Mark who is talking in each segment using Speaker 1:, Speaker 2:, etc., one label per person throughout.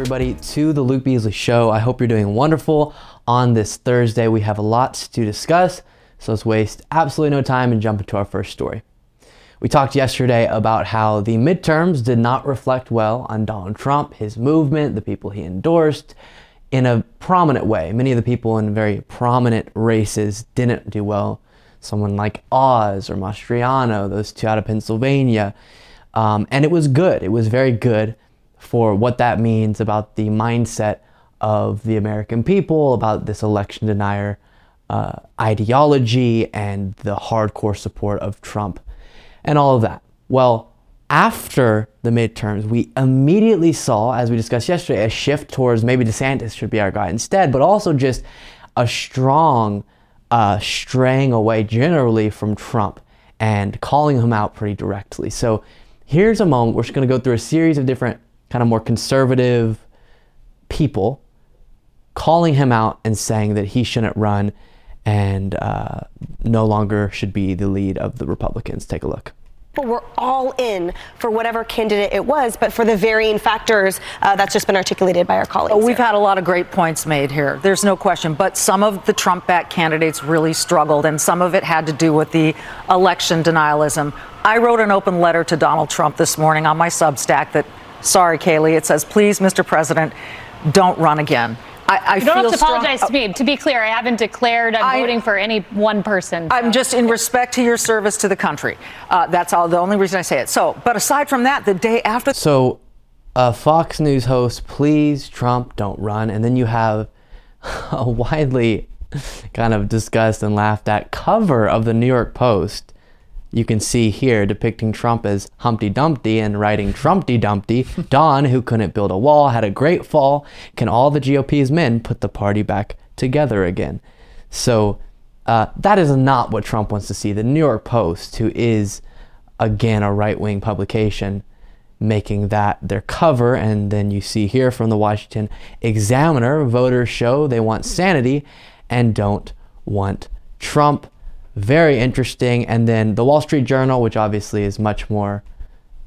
Speaker 1: everybody, to the Luke Beasley Show. I hope you're doing wonderful on this Thursday. We have a lot to discuss, so let's waste absolutely no time and jump into our first story. We talked yesterday about how the midterms did not reflect well on Donald Trump, his movement, the people he endorsed in a prominent way. Many of the people in very prominent races didn't do well. Someone like Oz or Mastriano, those two out of Pennsylvania. Um, and it was good. It was very good for what that means about the mindset of the American people, about this election denier uh, ideology and the hardcore support of Trump and all of that. Well, after the midterms, we immediately saw, as we discussed yesterday, a shift towards maybe DeSantis should be our guy instead, but also just a strong uh, straying away generally from Trump and calling him out pretty directly. So here's a moment we're just going to go through a series of different kind of more conservative people calling him out and saying that he shouldn't run and uh, no longer should be the lead of the Republicans. Take a look
Speaker 2: were all in for whatever candidate it was, but for the varying factors uh, that's just been articulated by our colleagues.
Speaker 3: Oh, we've here. had a lot of great points made here. There's no question. But some of the Trump backed candidates really struggled, and some of it had to do with the election denialism. I wrote an open letter to Donald Trump this morning on my Substack that Sorry, Kaylee. It says, please, Mr. President, don't run again.
Speaker 4: I, I you don't have to apologize strong, to me. To be clear, I haven't declared I'm I, voting for any one person.
Speaker 3: So. I'm just in respect to your service to the country. Uh, that's all. The only reason I say it. So, but aside from that, the day after.
Speaker 1: So, a Fox News host, please, Trump, don't run. And then you have a widely kind of discussed and laughed at cover of the New York Post you can see here depicting Trump as Humpty Dumpty and writing Trumpty Dumpty. Don, who couldn't build a wall, had a great fall. Can all the GOP's men put the party back together again? So uh, that is not what Trump wants to see. The New York Post, who is again a right wing publication, making that their cover. And then you see here from the Washington Examiner voters show they want sanity and don't want Trump very interesting. And then the Wall Street Journal, which obviously is much more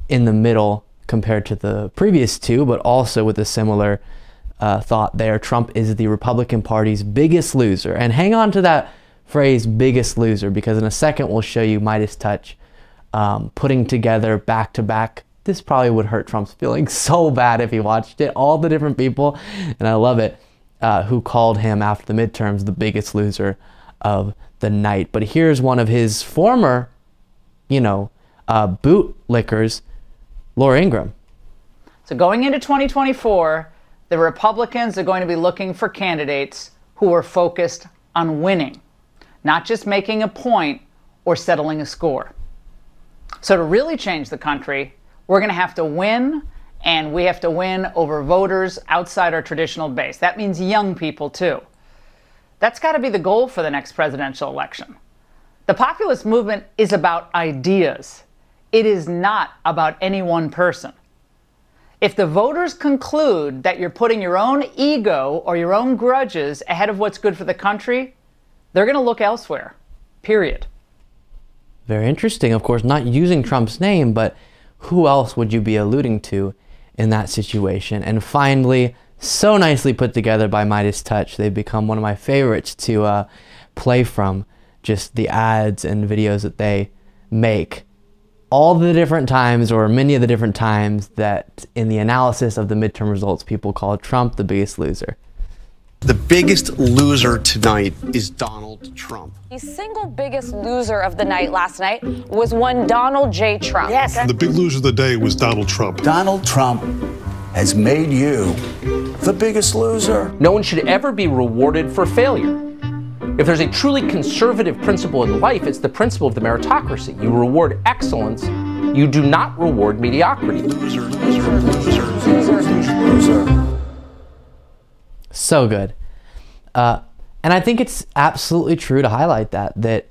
Speaker 1: in the middle compared to the previous two, but also with a similar uh, thought there. Trump is the Republican Party's biggest loser. And hang on to that phrase, biggest loser, because in a second we'll show you MeidasTouch um, putting together back to back. This probably would hurt Trump's feelings so bad if he watched it. All the different people, and I love it, uh, who called him after the midterms the biggest loser of the night. But here's one of his former, you know, uh, bootlickers, Laura Ingraham.
Speaker 5: So going into 2024, the Republicans are going to be looking for candidates who are focused on winning, not just making a point or settling a score. So to really change the country, we're going to have to win and we have to win over voters outside our traditional base. That means young people too. That's got to be the goal for the next presidential election. The populist movement is about ideas, it is not about any one person. If the voters conclude that you're putting your own ego or your own grudges ahead of what's good for the country, they're going to look elsewhere. Period.
Speaker 1: Very interesting. Of course, not using Trump's name, but who else would you be alluding to in that situation? And finally, so nicely put together by MeidasTouch. They've become one of my favorites to uh, play from. Just the ads and videos that they make. All the different times, or many of the different times, that in the analysis of the midterm results, people call Trump the biggest loser.
Speaker 6: The biggest loser tonight is Donald Trump.
Speaker 2: The single biggest loser of the night last night was one Donald J. Trump.
Speaker 7: Yes.
Speaker 8: The big loser of the day was Donald Trump.
Speaker 7: Donald Trump has made you the biggest loser.
Speaker 9: No one should ever be rewarded for failure. If there's a truly conservative principle in life, it's the principle of the meritocracy. You reward excellence, you do not reward mediocrity. Loser, loser, loser, loser, loser,
Speaker 1: loser. So good. Uh, and I think it's absolutely true to highlight that, that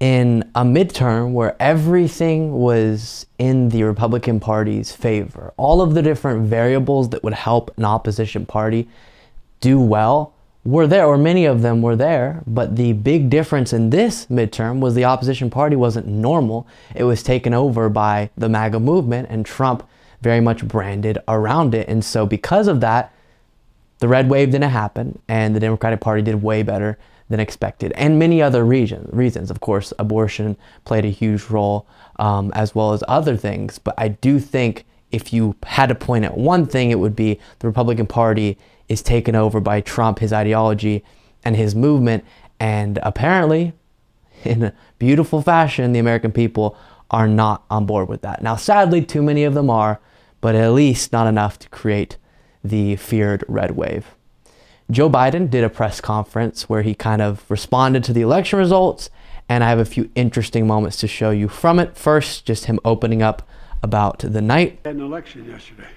Speaker 1: in a midterm where everything was in the Republican Party's favor, all of the different variables that would help an opposition party do well were there, or many of them were there. But the big difference in this midterm was the opposition party wasn't normal, it was taken over by the MAGA movement, and Trump very much branded around it. And so, because of that, the red wave didn't happen, and the Democratic Party did way better than expected. And many other region, reasons. Of course, abortion played a huge role, um, as well as other things. But I do think if you had to point at one thing, it would be the Republican Party is taken over by Trump, his ideology, and his movement. And apparently, in a beautiful fashion, the American people are not on board with that. Now, sadly, too many of them are, but at least not enough to create the feared red wave. Joe Biden did a press conference where he kind of responded to the election results, and I have a few interesting moments to show you from it. First, just him opening up about the night.
Speaker 10: had an election yesterday.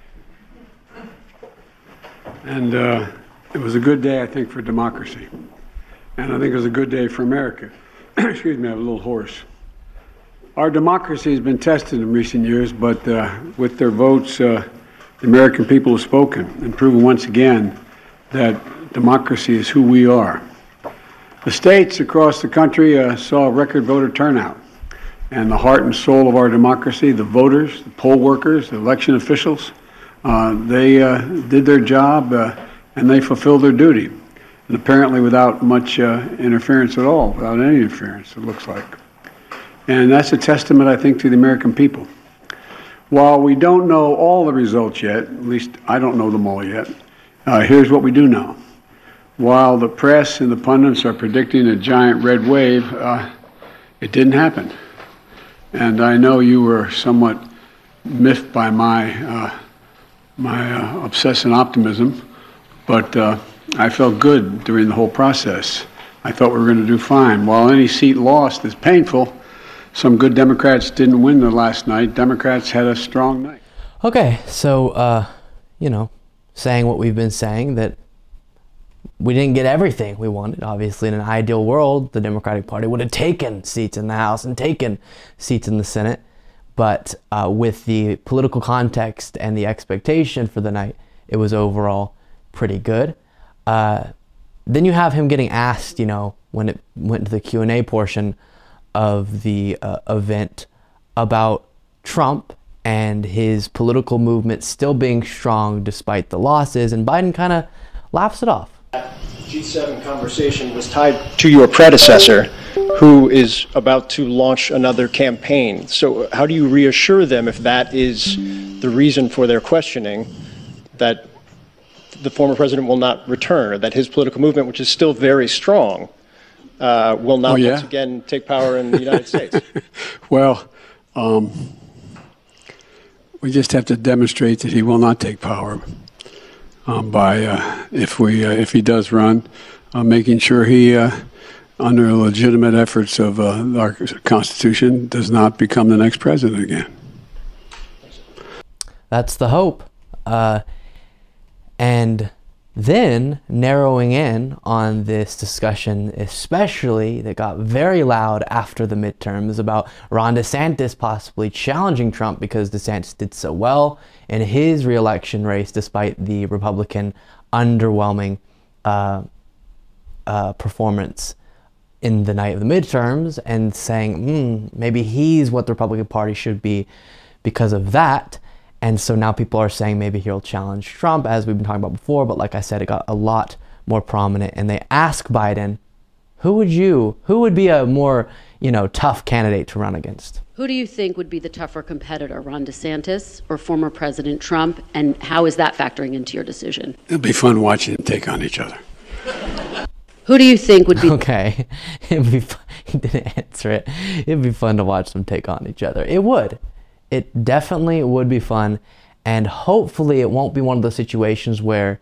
Speaker 10: And uh, it was a good day, I think, for democracy. And I think it was a good day for America. Excuse me, I'm a little hoarse. Our democracy has been tested in recent years, but uh, with their votes, uh, the American people have spoken and proven once again that democracy is who we are. The states across the country uh, saw record voter turnout, and the heart and soul of our democracy, the voters, the poll workers, the election officials, uh, they uh, did their job uh, and they fulfilled their duty, and apparently without much uh, interference at all, without any interference, it looks like. And that's a testament, I think, to the American people. While we don't know all the results yet, at least I don't know them all yet, uh, here's what we do know. While the press and the pundits are predicting a giant red wave, uh, it didn't happen. And I know you were somewhat miffed by my, uh, my uh, obsessive optimism, but uh, I felt good during the whole process. I thought we were going to do fine. While any seat lost is painful, some good Democrats didn't win the last night. Democrats had a strong night.
Speaker 1: Okay, so, uh, you know, saying what we've been saying that we didn't get everything we wanted. Obviously, in an ideal world, the Democratic Party would have taken seats in the House and taken seats in the Senate. But uh, with the political context and the expectation for the night, it was overall pretty good. Uh, then you have him getting asked, you know, when it went to the Q and A portion of the uh, event about Trump and his political movement still being strong despite the losses, and Biden kind of laughs it off.
Speaker 11: G7 conversation was tied to your predecessor, who is about to launch another campaign. So, how do you reassure them if that is the reason for their questioning that the former president will not return, or that his political movement, which is still very strong, uh, will not
Speaker 10: Oh, yeah?
Speaker 11: once again take power in the United States?
Speaker 10: Well, um, we just have to demonstrate that he will not take power um, by, uh, if we, uh, if he does run, making sure he, under legitimate efforts of uh, our Constitution, does not become the next president again.
Speaker 1: That's the hope. Uh, and then narrowing in on this discussion, especially that got very loud after the midterms about Ron DeSantis possibly challenging Trump because DeSantis did so well in his reelection race despite the Republican underwhelming uh, uh, performance in the night of the midterms and saying mm, maybe he's what the Republican Party should be because of that. And so now people are saying maybe he'll challenge Trump, as we've been talking about before. But like I said, it got a lot more prominent. And they ask Biden, who would you, who would be a more, you know, tough candidate to run against?
Speaker 12: Who do you think would be the tougher competitor, Ron DeSantis or former President Trump? And how is that factoring into your decision?
Speaker 10: It'll be fun watching them take on each other.
Speaker 12: Who do you think would be
Speaker 1: Okay, it'd be. Fun. He didn't answer it. It'd be fun to watch them take on each other. It would. It definitely would be fun, and hopefully, it won't be one of those situations where,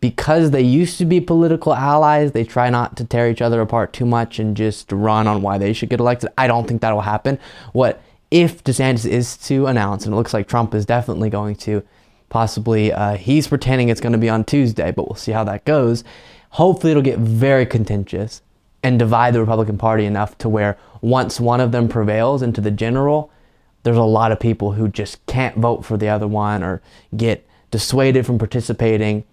Speaker 1: because they used to be political allies, they try not to tear each other apart too much and just run on why they should get elected. I don't think that will happen. What if DeSantis is to announce, and it looks like Trump is definitely going to, possibly uh, he's pretending it's going to be on Tuesday, but we'll see how that goes. Hopefully, it'll get very contentious and divide the Republican Party enough to where once one of them prevails into the general, there's a lot of people who just can't vote for the other one or get dissuaded from participating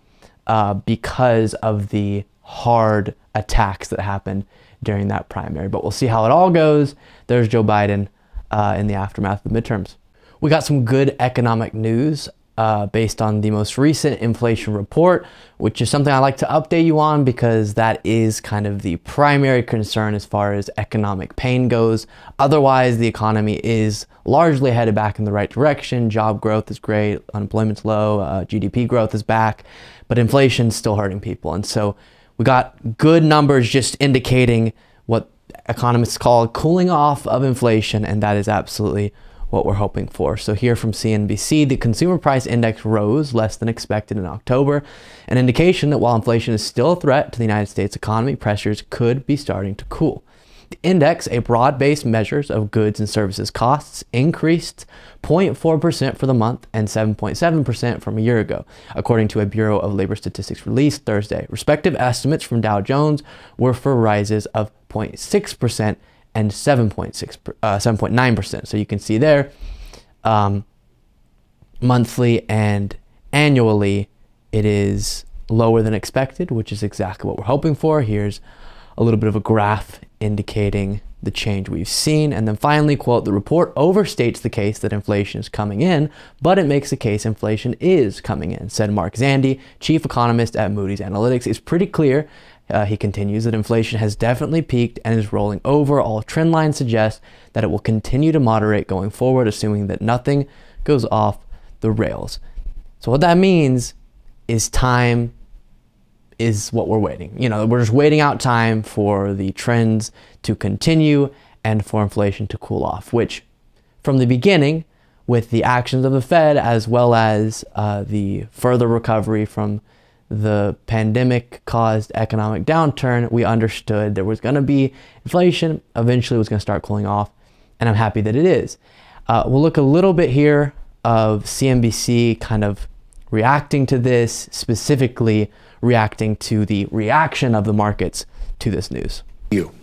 Speaker 1: uh, because of the hard attacks that happened during that primary. But we'll see how it all goes. There's Joe Biden uh, in the aftermath of the midterms. we got some good economic news uh, based on the most recent inflation report, which is something I like to update you on because that is kind of the primary concern as far as economic pain goes. Otherwise, the economy is largely headed back in the right direction. Job growth is great, unemployment's low, uh, GDP growth is back, but inflation's still hurting people. And so we got good numbers just indicating what economists call cooling off of inflation, and that is absolutely what we're hoping for. So, here from CNBC, the consumer price index rose less than expected in October, an indication that while inflation is still a threat to the United States economy, pressures could be starting to cool. The index, a broad based measure of goods and services costs, increased 0.4% for the month and 7.7% from a year ago, according to a Bureau of Labor Statistics release Thursday. Respective estimates from Dow Jones were for rises of 0.6% and 7.6 uh, 7.9%. So you can see there um, monthly and annually it is lower than expected, which is exactly what we're hoping for. Here's a little bit of a graph indicating the change we've seen. And then finally, quote, the report overstates the case that inflation is coming in, but it makes the case inflation is coming in, said Mark Zandi, chief economist at Moody's Analytics. It's pretty clear uh, he continues that inflation has definitely peaked and is rolling over. All trend lines suggest that it will continue to moderate going forward, assuming that nothing goes off the rails. So, what that means is time is what we're waiting. You know, we're just waiting out time for the trends to continue and for inflation to cool off, which from the beginning, with the actions of the Fed as well as uh, the further recovery from the pandemic caused economic downturn, we understood there was going to be inflation. Eventually, it was going to start cooling off, and I'm happy that it is. Uh, we'll look a little bit here of CNBC kind of reacting to this, specifically reacting to the reaction of the markets to this news.
Speaker 13: You.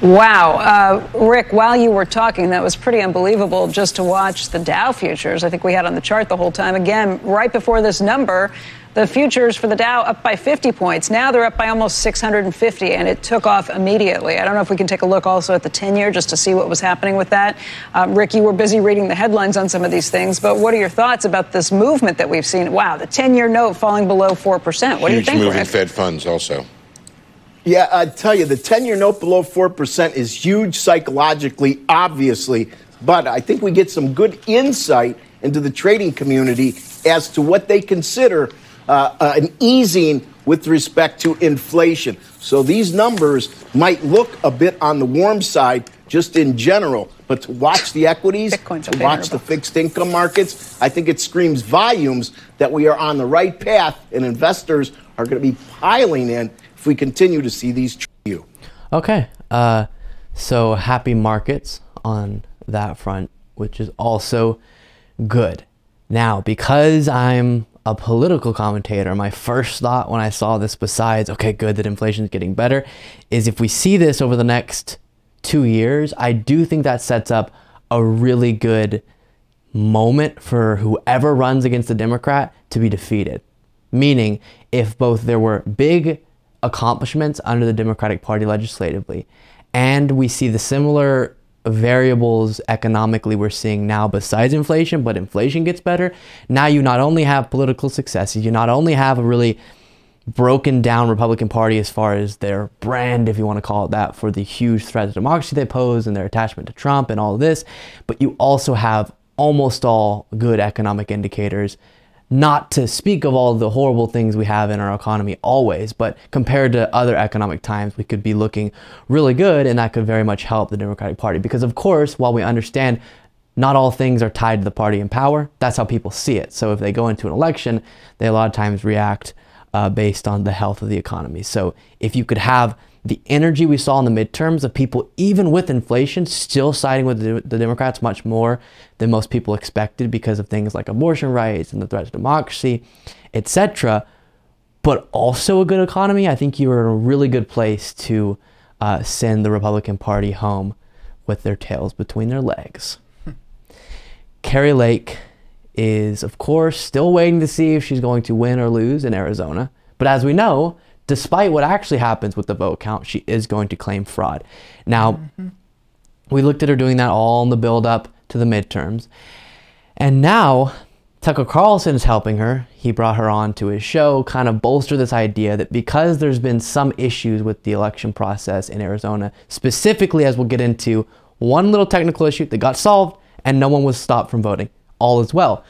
Speaker 13: Wow. Uh, Rick, while you were talking, that was pretty unbelievable just to watch the Dow futures. I think we had on the chart the whole time. Again, right before this number, the futures for the Dow up by 50 points. Now they're up by almost 650, and it took off immediately. I don't know if we can take a look also at the 10 year just to see what was happening with that. Um, Rick, you were busy reading the headlines on some of these things, but what are your thoughts about this movement that we've seen? Wow, the 10 year note falling below 4%. What
Speaker 14: Huge
Speaker 13: do you think?
Speaker 14: move in Fed funds also.
Speaker 15: Yeah, I tell you, the 10 year note below 4% is huge psychologically, obviously, but I think we get some good insight into the trading community as to what they consider uh, uh, an easing with respect to inflation. So these numbers might look a bit on the warm side just in general, but to watch the equities, to watch the fixed income markets, I think it screams volumes that we are on the right path and investors are going to be piling in if we continue to see these. You.
Speaker 1: Okay. Uh, so happy markets on that front, which is also good. Now, because I'm a political commentator, my first thought when I saw this, besides, okay, good that inflation is getting better, is if we see this over the next two years, I do think that sets up a really good moment for whoever runs against the Democrat to be defeated. Meaning, if both there were big accomplishments under the Democratic Party legislatively, and we see the similar variables economically we're seeing now besides inflation, but inflation gets better. Now you not only have political successes, you not only have a really broken down Republican Party as far as their brand, if you want to call it that, for the huge threat to democracy they pose and their attachment to Trump and all this, but you also have almost all good economic indicators not to speak of all the horrible things we have in our economy always, but compared to other economic times, we could be looking really good, and that could very much help the Democratic Party. Because, of course, while we understand not all things are tied to the party in power, that's how people see it. So, if they go into an election, they a lot of times react uh, based on the health of the economy. So, if you could have the energy we saw in the midterms of people, even with inflation, still siding with the, Democrats much more than most people expected because of things like abortion rights and the threat to democracy, etc. But also a good economy. I think you are in a really good place to uh, send the Republican Party home with their tails between their legs. Kari Lake is, of course, still waiting to see if she's going to win or lose in Arizona. But as we know, despite what actually happens with the vote count, she is going to claim fraud. Now, mm-hmm. we looked at her doing that all in the build up to the midterms. And now Tucker Carlson is helping her. He brought her on to his show, kind of bolster this idea that because there's been some issues with the election process in Arizona, specifically as we'll get into, one little technical issue that got solved and no one was stopped from voting. All is well.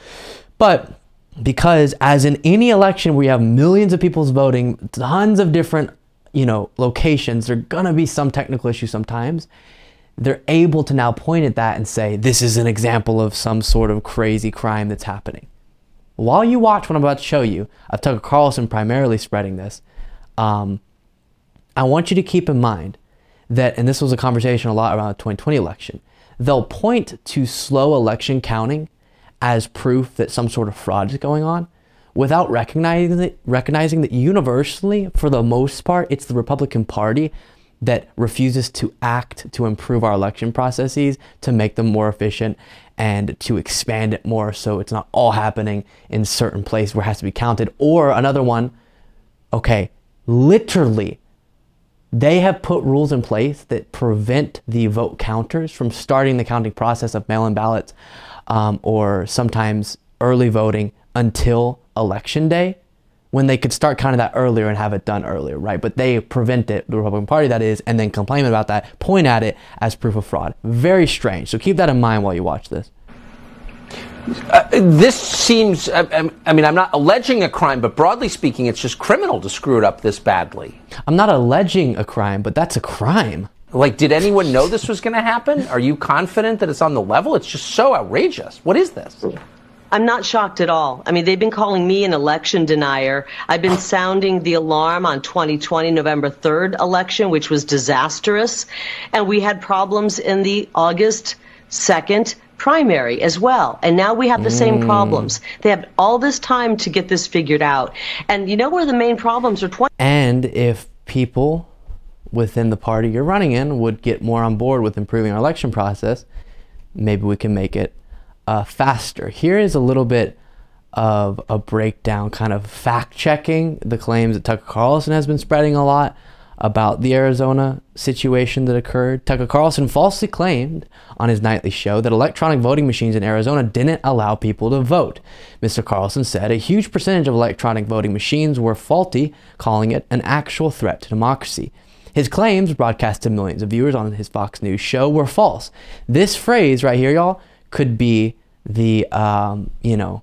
Speaker 1: But because as in any election where you have millions of people voting, tons of different, you know, locations, there're gonna be some technical issue sometimes. They're able to now point at that and say, this is an example of some sort of crazy crime that's happening. While you watch what I'm about to show you, of Tucker Carlson primarily spreading this, um, I want you to keep in mind that, and this was a conversation a lot around the 2020 election, they'll point to slow election counting as proof that some sort of fraud is going on without recognizing that, recognizing that universally, for the most part, it's the Republican Party that refuses to act to improve our election processes, to make them more efficient, and to expand it more so it's not all happening in certain place where it has to be counted. Or another one, okay, literally, they have put rules in place that prevent the vote counters from starting the counting process of mail in ballots um, or sometimes early voting until election day when they could start kind of that earlier and have it done earlier, right? But they prevent it, the Republican Party that is, and then complain about that, point at it as proof of fraud. Very strange. So keep that in mind while you watch this.
Speaker 9: Uh, this seems, I, I, mean, I'm not alleging a crime, but broadly speaking, it's just criminal to screw it up this badly.
Speaker 1: I'm not alleging a crime, but that's a crime.
Speaker 9: Like, did anyone know this was going to happen? Are you confident that it's on the level? It's just so outrageous. What is this?
Speaker 14: I'm not shocked at all. I mean, they've been calling me an election denier. I've been sounding the alarm on 2020 November 3rd election, which was disastrous. And we had problems in the August 2nd primary as well. And now we have the mm. same problems. They have all this time to get this figured out. And you know where the main problems are 20
Speaker 1: And if people within the party you're running in would get more on board with improving our election process, maybe we can make it uh, faster. Here is a little bit of a breakdown, kind of fact checking the claims that Tucker Carlson has been spreading a lot about the Arizona situation that occurred. Tucker Carlson falsely claimed on his nightly show that electronic voting machines in Arizona didn't allow people to vote. Mr. Carlson said a huge percentage of electronic voting machines were faulty, calling it an actual threat to democracy. His claims, broadcast to millions of viewers on his Fox News show, were false. This phrase right here, y'all, could be the um, you know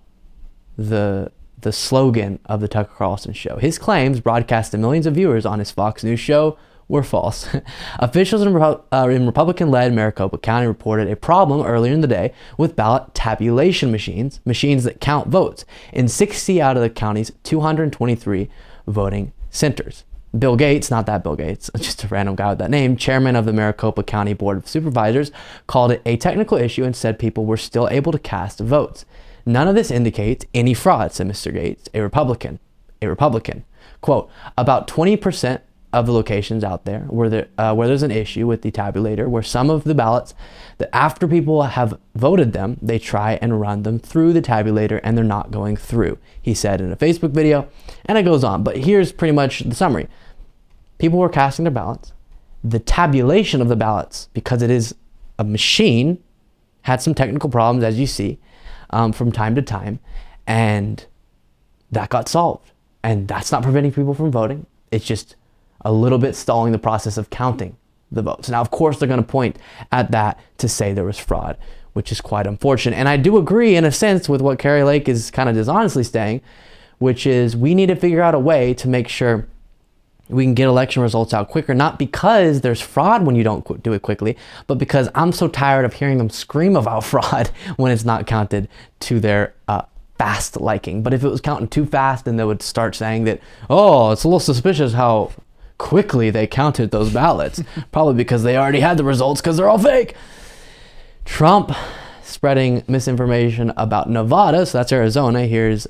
Speaker 1: the the slogan of the Tucker Carlson show. His claims, broadcast to millions of viewers on his Fox News show, were false. Officials in, uh, in Republican-led Maricopa County reported a problem earlier in the day with ballot tabulation machines, machines that count votes, in 60 out of the county's 223 voting centers. Bill Gates, not that Bill Gates, just a random guy with that name, chairman of the Maricopa County Board of Supervisors, called it a technical issue and said people were still able to cast votes. None of this indicates any fraud, said Mr. Gates, a Republican. A Republican. Quote, about 20% of the locations out there where, there, uh, where there's an issue with the tabulator, where some of the ballots, that after people have voted them, they try and run them through the tabulator and they're not going through, he said in a Facebook video. And it goes on. But here's pretty much the summary people were casting their ballots. The tabulation of the ballots, because it is a machine, had some technical problems, as you see, um, from time to time. And that got solved. And that's not preventing people from voting. It's just a little bit stalling the process of counting the votes. Now, of course, they're going to point at that to say there was fraud, which is quite unfortunate. And I do agree, in a sense, with what Kari Lake is kind of dishonestly saying, which is we need to figure out a way to make sure we can get election results out quicker, not because there's fraud when you don't do it quickly, but because I'm so tired of hearing them scream about fraud when it's not counted to their uh, fast liking. But if it was counting too fast, then they would start saying that, oh, it's a little suspicious how quickly they counted those ballots. Probably because they already had the results because they're all fake. Trump spreading misinformation about Nevada, so that's Arizona. Here's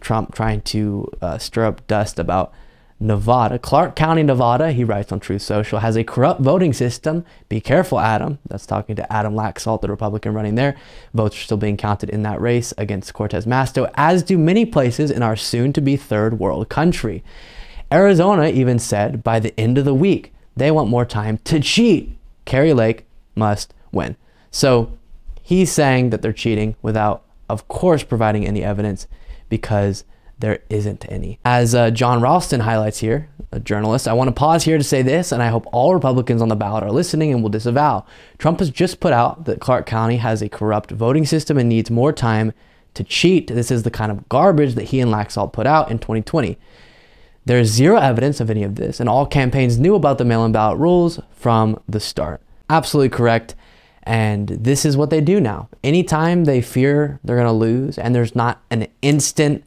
Speaker 1: Trump trying to uh, stir up dust about Nevada, Clark County, Nevada, he writes on Truth Social, has a corrupt voting system. Be careful, Adam. That's talking to Adam Laxalt, the Republican running there. Votes are still being counted in that race against Cortez Masto, as do many places in our soon to be third world country. Arizona even said by the end of the week, they want more time to cheat. Kari Lake must win. So he's saying that they're cheating without of course, providing any evidence because there isn't any. As uh, Jon Ralston highlights here, a journalist, I want to pause here to say this, and I hope all Republicans on the ballot are listening and will disavow. Trump has just put out that Clark County has a corrupt voting system and needs more time to cheat. This is the kind of garbage that he and Laxalt put out in 2020. There is zero evidence of any of this, and all campaigns knew about the mail in ballot rules from the start. Absolutely correct. And this is what they do now. Anytime they fear they're going to lose and there's not an instant,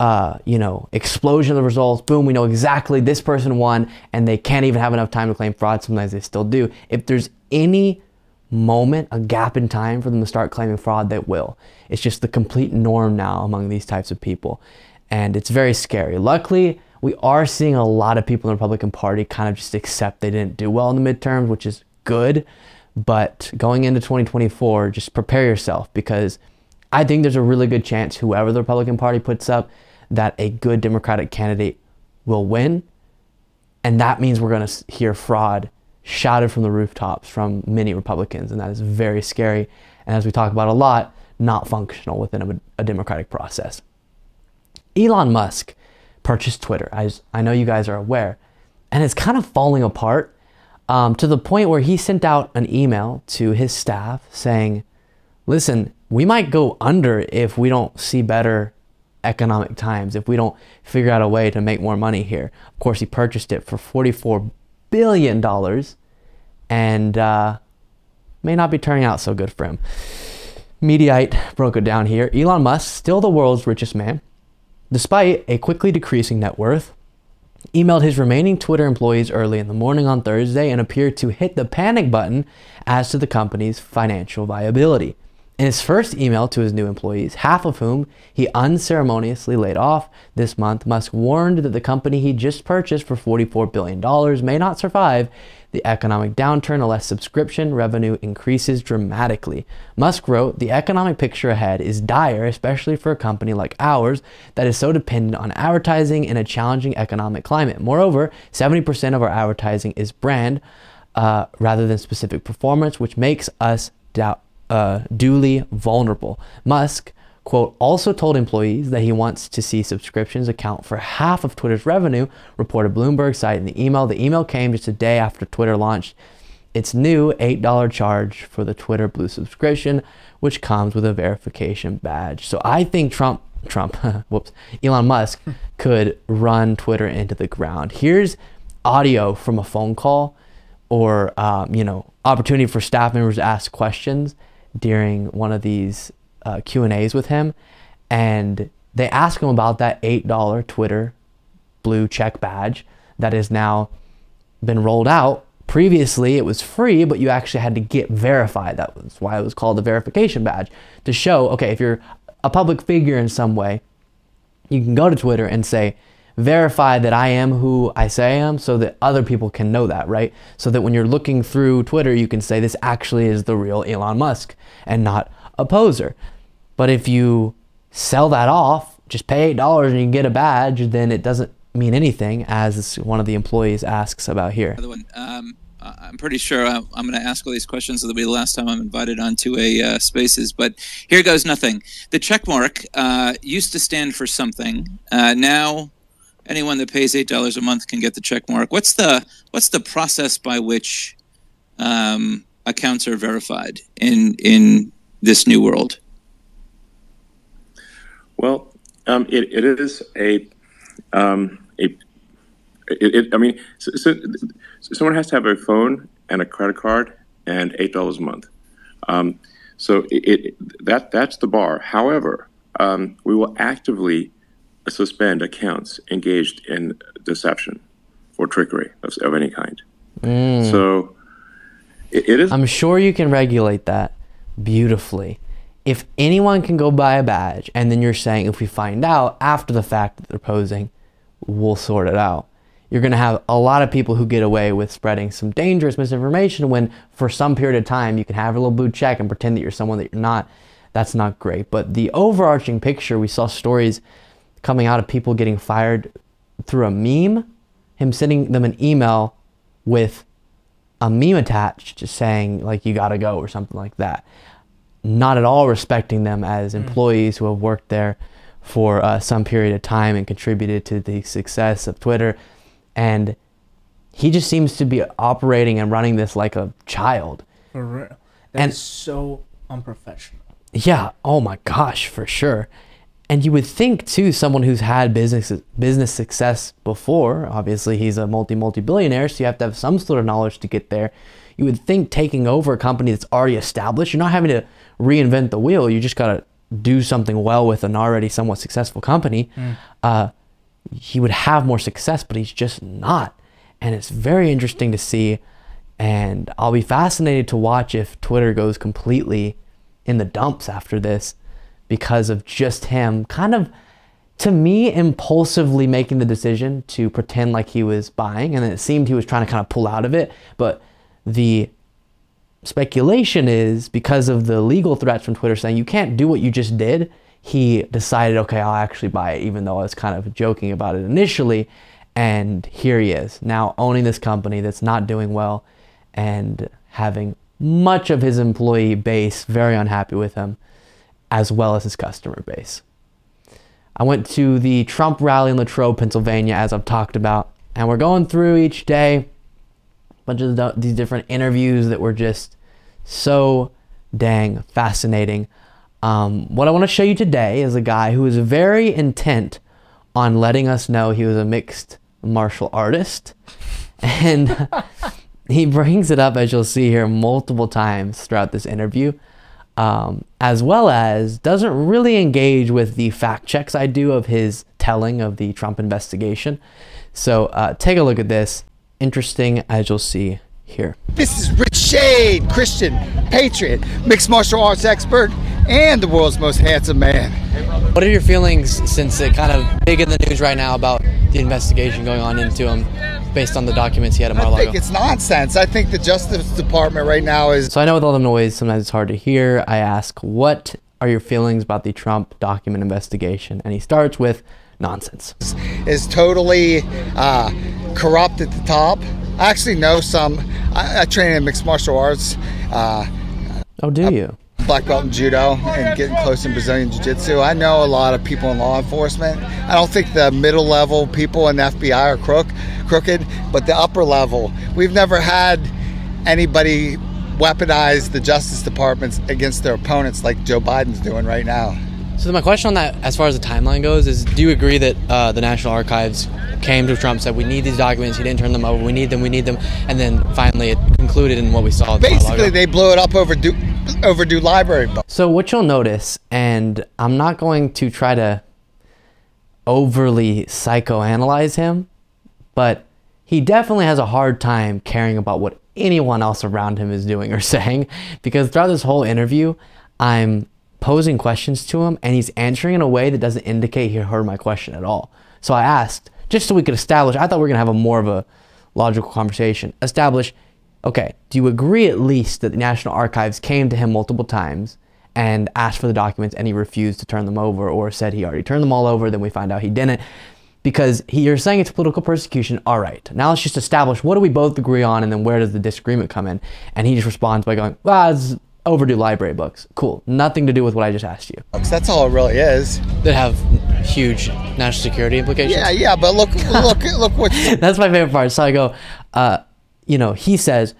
Speaker 1: uh, you know, explosion of the results, boom, we know exactly this person won and they can't even have enough time to claim fraud. Sometimes they still do. If there's any moment, a gap in time for them to start claiming fraud, they will. It's just the complete norm now among these types of people. And it's very scary. Luckily, we are seeing a lot of people in the Republican Party kind of just accept they didn't do well in the midterms, which is good. But going into 2024, just prepare yourself because I think there's a really good chance whoever the Republican Party puts up, that a good Democratic candidate will win. And that means we're going to hear fraud shouted from the rooftops from many Republicans. And that is very scary. And as we talk about a lot, not functional within a, a democratic process. Elon Musk purchased Twitter, as I know you guys are aware, and it's kind of falling apart um, to the point where he sent out an email to his staff saying, listen, we might go under if we don't see better economic times, if we don't figure out a way to make more money here. Of course, he purchased it for $44 billion and uh, may not be turning out so good for him. Mediaite broke it down here. Elon Musk, still the world's richest man, despite a quickly decreasing net worth, emailed his remaining Twitter employees early in the morning on Thursday and appeared to hit the panic button as to the company's financial viability. In his first email to his new employees, half of whom he unceremoniously laid off this month, Musk warned that the company he just purchased for $44 billion may not survive the economic downturn unless subscription revenue increases dramatically. Musk wrote, The economic picture ahead is dire, especially for a company like ours that is so dependent on advertising in a challenging economic climate. Moreover, 70% of our advertising is brand uh, rather than specific performance, which makes us doubt uh, duly vulnerable. Musk, quote, also told employees that he wants to see subscriptions account for half of Twitter's revenue, reported Bloomberg site in the email. The email came just a day after Twitter launched its new $8 charge for the Twitter Blue subscription, which comes with a verification badge. So I think Trump, Trump, whoops, Elon Musk could run Twitter into the ground. Here's audio from a phone call or, um, you know, opportunity for staff members to ask questions during one of these uh, Q and A's with him, and they ask him about that eight dollar Twitter blue check badge that has now been rolled out. Previously, it was free, but you actually had to get verified. That was why it was called the verification badge to show, okay, if you're a public figure in some way, you can go to Twitter and say, verify that I am who I say I am so that other people can know that, right? So that when you're looking through Twitter, you can say this actually is the real Elon Musk and not a poser. But if you sell that off, just pay $8 and you get a badge, then it doesn't mean anything, as one of the employees asks about here.
Speaker 16: Um, I'm pretty sure I'm, I'm going to ask all these questions. It'll be the last time I'm invited onto a uh, Spaces, but here goes nothing. The check mark uh, used to stand for something. Uh, now anyone that pays eight dollars a month can get the check mark. What's the what's the process by which um, accounts are verified in in this new world?
Speaker 17: Well, um, it, it is a um, a it, it, I mean, so, so, someone has to have a phone and a credit card and eight dollars a month. Um, so it, that that's the bar. However, um, we will actively suspend accounts engaged in deception or trickery of, of any kind.
Speaker 1: Mm.
Speaker 17: So it, it is.
Speaker 1: I'm sure you can regulate that beautifully. If anyone can go buy a badge, and then you're saying if we find out after the fact that they're posing, we'll sort it out. You're going to have a lot of people who get away with spreading some dangerous misinformation when, for some period of time, you can have a little blue check and pretend that you're someone that you're not. That's not great. But the overarching picture, we saw stories coming out of people getting fired through a meme, him sending them an email with a meme attached just saying like you got to go or something like that. not at all respecting them as employees who have worked there for uh, some period of time and contributed to the success of Twitter. And he just seems to be operating and running this like a child.
Speaker 18: For real. That
Speaker 1: And-
Speaker 18: so unprofessional.
Speaker 1: Yeah. Oh my gosh, for sure. And you would think too, someone who's had business business success before. Obviously, he's a multi multi billionaire, so you have to have some sort of knowledge to get there. You would think taking over a company that's already established, you're not having to reinvent the wheel. You just gotta do something well with an already somewhat successful company.
Speaker 18: Mm.
Speaker 1: Uh, he would have more success, but he's just not. And it's very interesting to see. And I'll be fascinated to watch if Twitter goes completely in the dumps after this because of just him kind of, to me, impulsively making the decision to pretend like he was buying. And it seemed he was trying to kind of pull out of it. But the speculation is because of the legal threats from Twitter saying you can't do what you just did, he decided, okay, I'll actually buy it, even though I was kind of joking about it initially. And here he is, now owning this company that's not doing well and having much of his employee base very unhappy with him, as well as his customer base. I went to the Trump rally in Latrobe, Pennsylvania, as I've talked about, and we're going through each day a bunch of the, these different interviews that were just so dang fascinating. Um, what I want to show you today is a guy who is very intent on letting us know he was a mixed martial artist. And he brings it up, as you'll see here, multiple times throughout this interview, um, as well as doesn't really engage with the fact checks I do of his telling of the Trump investigation. So uh, take a look at this. Interesting, as you'll see here.
Speaker 19: This is Rich Shade, Christian, patriot, mixed martial arts expert, and the world's most handsome man.
Speaker 1: What are your feelings since it kind of big in the news right now about the investigation going on into him based on the documents he had at
Speaker 19: I
Speaker 1: Mar-a-Lago?
Speaker 19: think it's nonsense. I think the Justice Department right now is
Speaker 1: So I know with all the noise, sometimes it's hard to hear. I ask, what are your feelings about the Trump document investigation? And he starts with nonsense.
Speaker 19: is totally uh, corrupt at the top. I actually know some. I, I train in mixed martial arts. Uh,
Speaker 1: oh, do you?
Speaker 19: Black belt in judo and getting close in Brazilian jiu-jitsu. I know a lot of people in law enforcement. I don't think the middle level people in the FBI are crook, crooked, but the upper level. We've never had anybody weaponize the Justice Department against their opponents like Joe Biden's doing right now.
Speaker 1: So my question on that, as far as the timeline goes, is do you agree that uh, the National Archives came to Trump, said we need these documents, he didn't turn them over, we need them, we need them, and then finally it concluded in what we saw.
Speaker 19: Basically, they blew it up overdue, overdue library.
Speaker 1: So what you'll notice, and I'm not going to try to overly psychoanalyze him, but he definitely has a hard time caring about what anyone else around him is doing or saying because throughout this whole interview, I'm posing questions to him and he's answering in a way that doesn't indicate he heard my question at all. So I asked, just so we could establish, I thought we were going to have a more of a logical conversation, establish, okay, do you agree at least that the National Archives came to him multiple times and asked for the documents and he refused to turn them over or said he already turned them all over, then we find out he didn't? Because he, you're saying it's political persecution. All right, now let's just establish what do we both agree on and then where does the disagreement come in? And he just responds by going, well, overdue library books. Cool. Nothing to do with what I just asked you.
Speaker 19: That's all it really is.
Speaker 1: That have huge national security implications.
Speaker 19: Yeah, yeah, but look, look, look what.
Speaker 1: That's my favorite part. So I go, uh, you know, he says,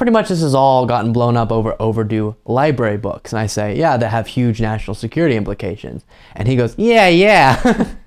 Speaker 1: pretty much this has all gotten blown up over overdue library books. And I say, yeah, that have huge national security implications. And he goes, yeah, yeah.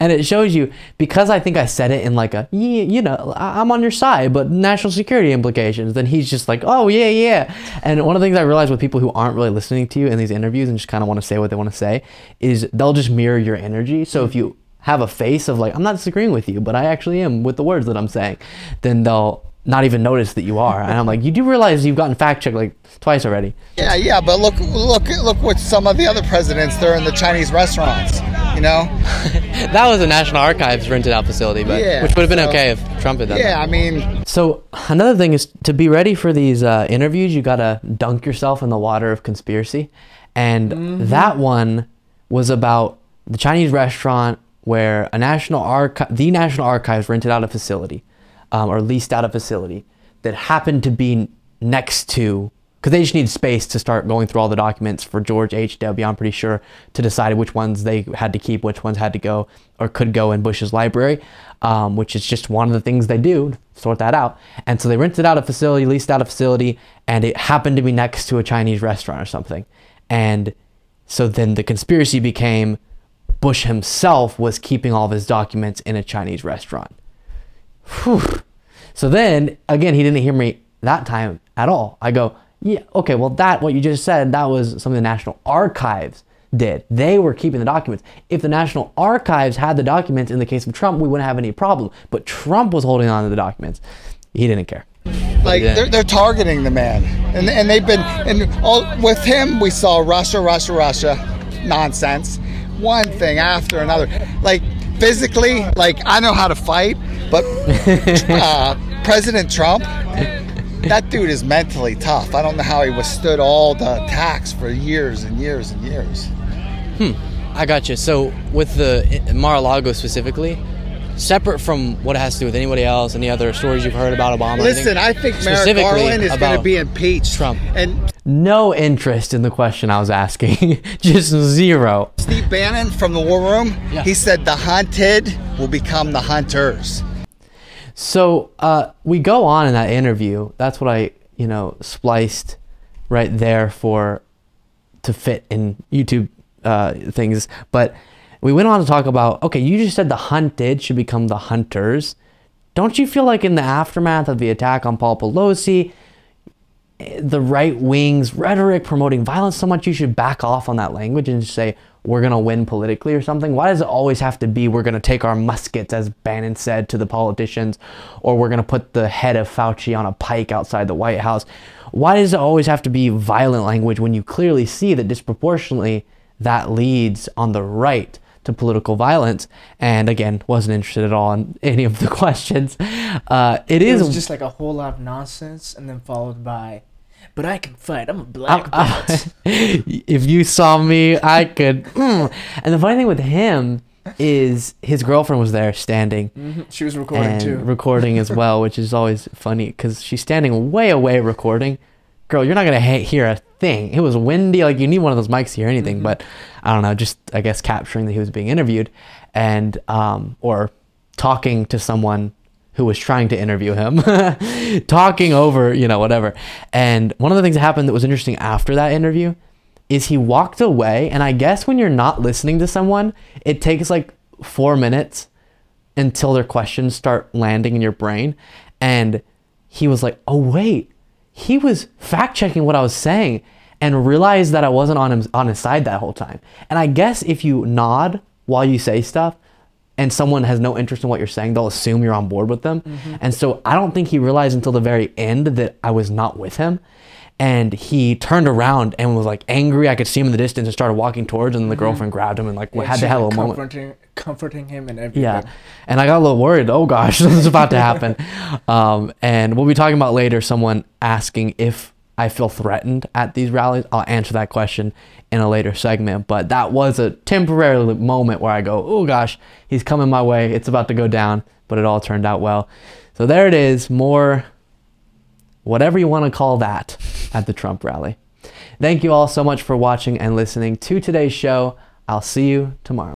Speaker 1: and it shows you, because I think I said it in like a, you know, I'm on your side, but national security implications. Then he's just like, oh, yeah, yeah. And one of the things I realize with people who aren't really listening to you in these interviews and just kind of want to say what they want to say is they'll just mirror your energy. So if you have a face of like, I'm not disagreeing with you, but I actually am with the words that I'm saying, then they'll not even notice that you are. And I'm like, you do realize you've gotten fact checked like twice already.
Speaker 19: Yeah, yeah, but look, look, look what some of the other presidents they're in the Chinese restaurants. You know?
Speaker 1: that was a National Archives rented out facility, but
Speaker 19: Yeah,
Speaker 1: which would have been
Speaker 19: so-
Speaker 1: okay if Trump had done
Speaker 19: Yeah,
Speaker 1: that.
Speaker 19: I mean,
Speaker 1: So another thing is to be ready for these uh, interviews, you gotta dunk yourself in the water of conspiracy, and
Speaker 19: Mhm.
Speaker 1: that one was about the Chinese restaurant where a national archive, the National Archives rented out a facility, um, or leased out a facility that happened to be next to because they just need space to start going through all the documents for George H.W. I'm pretty sure to decide which ones they had to keep, which ones had to go or could go in Bush's library, um, which is just one of the things they do, sort that out. And so they rented out a facility, leased out a facility, and it happened to be next to a Chinese restaurant or something. And so then the conspiracy became Bush himself was keeping all of his documents in a Chinese restaurant. Whew. So then, again, he didn't hear me that time at all. I go, yeah, okay, well, that, what you just said, that was something the National Archives did. They were keeping the documents. If the National Archives had the documents in the case of Trump, we wouldn't have any problem. But Trump was holding on to the documents. He didn't care.
Speaker 19: Like
Speaker 1: Yeah.
Speaker 19: they're, they're targeting the man, and and they've been and all with him. We saw Russia, Russia, Russia, nonsense. One thing after another. Like physically, like I know how to fight, but uh, President Trump, that dude is mentally tough. I don't know how he withstood all the attacks for years and years and years.
Speaker 1: Hmm. I got you. So with the Mar-a-Lago specifically, separate from what it has to do with anybody else, any other stories you've heard about Obama. or
Speaker 19: Listen,
Speaker 1: anything,
Speaker 19: I think Merrick
Speaker 1: specifically
Speaker 19: Garland is going to be impeached.
Speaker 1: Trump.
Speaker 19: And
Speaker 1: No interest in the question I was asking. Just zero.
Speaker 19: Steve Bannon from the War Room, he said the hunted will become the hunters.
Speaker 1: So uh, we go on in that interview. That's what I, you know, spliced right there for to fit in YouTube uh, things. But we went on to talk about okay, you just said the hunted should become the hunters. Don't you feel like in the aftermath of the attack on Paul Pelosi, the right wing's rhetoric promoting violence so much, you should back off on that language and just say we're gonna win politically or something? Why does it always have to be we're gonna take our muskets, as Bannon said to the politicians, or we're gonna put the head of Fauci on a pike outside the White House? Why does it always have to be violent language when you clearly see that disproportionately that leads on the right to political violence? And again, wasn't interested at all in any of the questions. Uh, it
Speaker 18: It
Speaker 1: is
Speaker 18: just like a whole lot of nonsense, and then followed by, "But I can fight. I'm a
Speaker 1: I'm-
Speaker 18: black belt."
Speaker 1: if you saw me, I could. mm. And the funny thing with him is his girlfriend was there standing.
Speaker 18: Mhm, she was recording too.
Speaker 1: Recording as well, which is always funny because she's standing way away recording. Girl, you're not gonna ha- hear a thing. It was windy. Like you need one of those mics to hear anything.
Speaker 18: Mm-hmm.
Speaker 1: But I don't know. Just I guess capturing that he was being interviewed, and um, or talking to someone who was trying to interview him, talking over, you know, whatever. And one of the things that happened that was interesting after that interview is he walked away. And I guess when you're not listening to someone, it takes like four minutes until their questions start landing in your brain. And he was like, oh, wait, he was fact checking what I was saying and realized that I wasn't on him on his side that whole time. And I guess if you nod while you say stuff and someone has no interest in what you're saying, they'll assume you're on board with them.
Speaker 18: Mhm.
Speaker 1: And so I don't think he realized until the very end that I was not with him. And he turned around and was like angry. I could see him in the distance and started walking towards, and the
Speaker 18: Mhm.
Speaker 1: girlfriend grabbed him and like
Speaker 18: Yeah,
Speaker 1: had
Speaker 18: she
Speaker 1: to have a moment.
Speaker 18: comforting, comforting him and everything.
Speaker 1: Yeah. And I got a little worried. Oh gosh, this is about to happen. Um, and we'll be talking about later someone asking if I feel threatened at these rallies. I'll answer that question in a later segment. But that was a temporary moment where I go, oh gosh, he's coming my way. It's about to go down. But it all turned out well. So there it is. More, whatever you want to call that, at the Trump rally. Thank you all so much for watching and listening to today's show. I'll see you tomorrow.